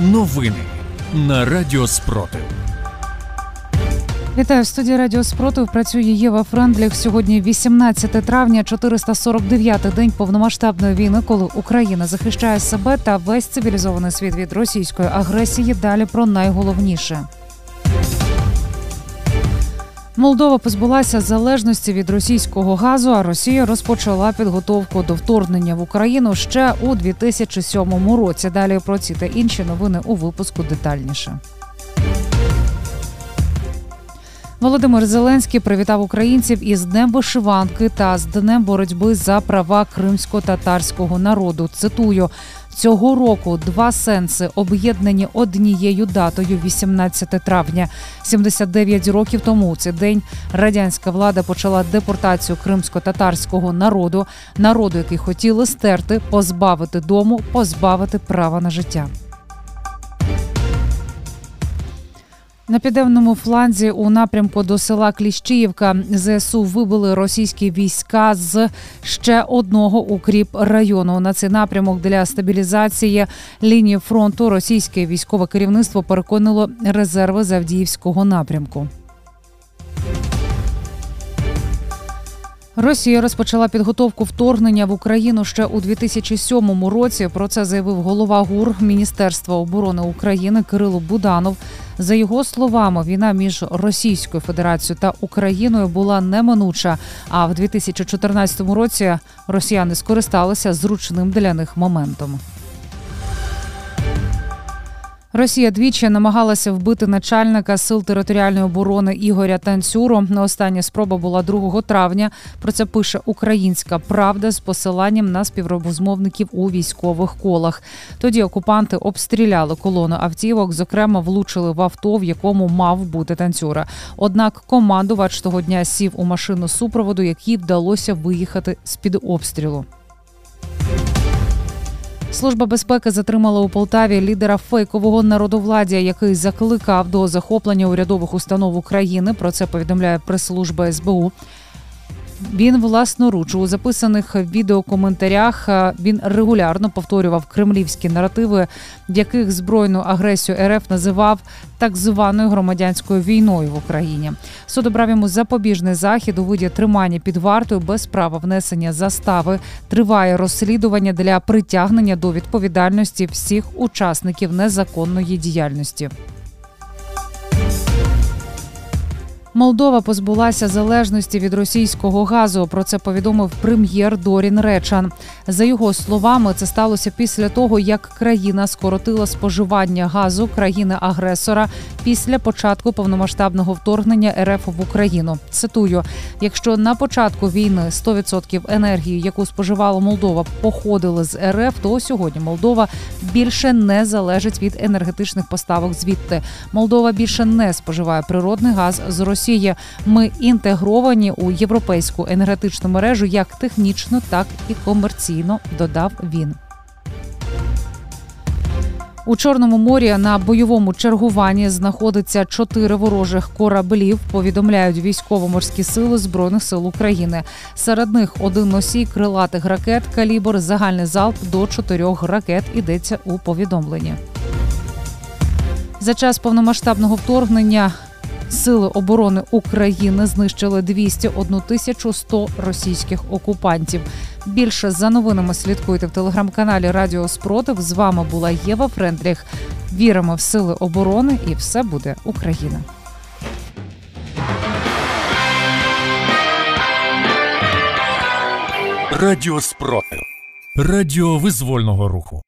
Новини на Радіо Спротив. Вітаю в студії Радіо Спротив. Працює Єва Френдліх. Сьогодні 18 травня, 449-й день повномасштабної війни, коли Україна захищає себе та весь цивілізований світ від російської агресії. Далі про найголовніше. Молдова позбулася залежності від російського газу, а Росія розпочала підготовку до вторгнення в Україну ще у 2007 році. Далі про ці та інші новини у випуску детальніше. Володимир Зеленський привітав українців із Днем вишиванки та з Днем боротьби за права кримсько-татарського народу. Цитую. Цього року два сенси об'єднані однією датою 18 травня. 79 років тому у цей день радянська влада почала депортацію кримсько-татарського народу, народу, який хотіли стерти, позбавити дому, позбавити права на життя. На південному фланзі у напрямку до села Кліщіївка ЗСУ вибили російські війська з ще одного укріп району. На цей напрямок для стабілізації лінії фронту російське військове керівництво переконало резерви Завдіївського напрямку. Росія розпочала підготовку вторгнення в Україну ще у 2007 році. Про це заявив голова ГУР Міністерства оборони України Кирило Буданов. За його словами, війна між Російською Федерацією та Україною була неминуча. А в 2014 році росіяни скористалися зручним для них моментом. Росія двічі намагалася вбити начальника сил територіальної оборони Ігоря Танцюру. Остання спроба була 2 травня. Про це пише Українська Правда з посиланням на співробозмовників у військових колах. Тоді окупанти обстріляли колону автівок, зокрема, влучили в авто, в якому мав бути танцюра. Однак командувач того дня сів у машину супроводу, якій вдалося виїхати з під обстрілу. Служба безпеки затримала у Полтаві лідера фейкового народовладдя, який закликав до захоплення урядових установ України. Про це повідомляє прес-служба СБУ. Він власноруч у записаних відеокоментарях він регулярно повторював кремлівські наративи, яких збройну агресію РФ називав так званою громадянською війною в Україні. Суд обрав йому запобіжний захід у виді тримання під вартою без права внесення застави. Триває розслідування для притягнення до відповідальності всіх учасників незаконної діяльності. Молдова позбулася залежності від російського газу. Про це повідомив прем'єр Дорін Речан. За його словами, це сталося після того, як країна скоротила споживання газу країни-агресора після початку повномасштабного вторгнення РФ в Україну. Цитую: якщо на початку війни 100% енергії, яку споживала Молдова, походили з РФ, то сьогодні Молдова більше не залежить від енергетичних поставок. Звідти Молдова більше не споживає природний газ з Росії. Росії. Ми інтегровані у європейську енергетичну мережу як технічно, так і комерційно. Додав він. У Чорному морі на бойовому чергуванні знаходиться чотири ворожих кораблів. Повідомляють військово-морські сили збройних сил України. Серед них один носій крилатих ракет, калібр, загальний залп до чотирьох ракет. Йдеться у повідомленні. За час повномасштабного вторгнення Сили оборони України знищили 201 тисячу 100 російських окупантів. Більше за новинами слідкуйте в телеграм-каналі Радіо Спротив. З вами була Єва Френдріх. Віримо в сили оборони, і все буде Україна. Радіо Спротив. Радіо визвольного руху.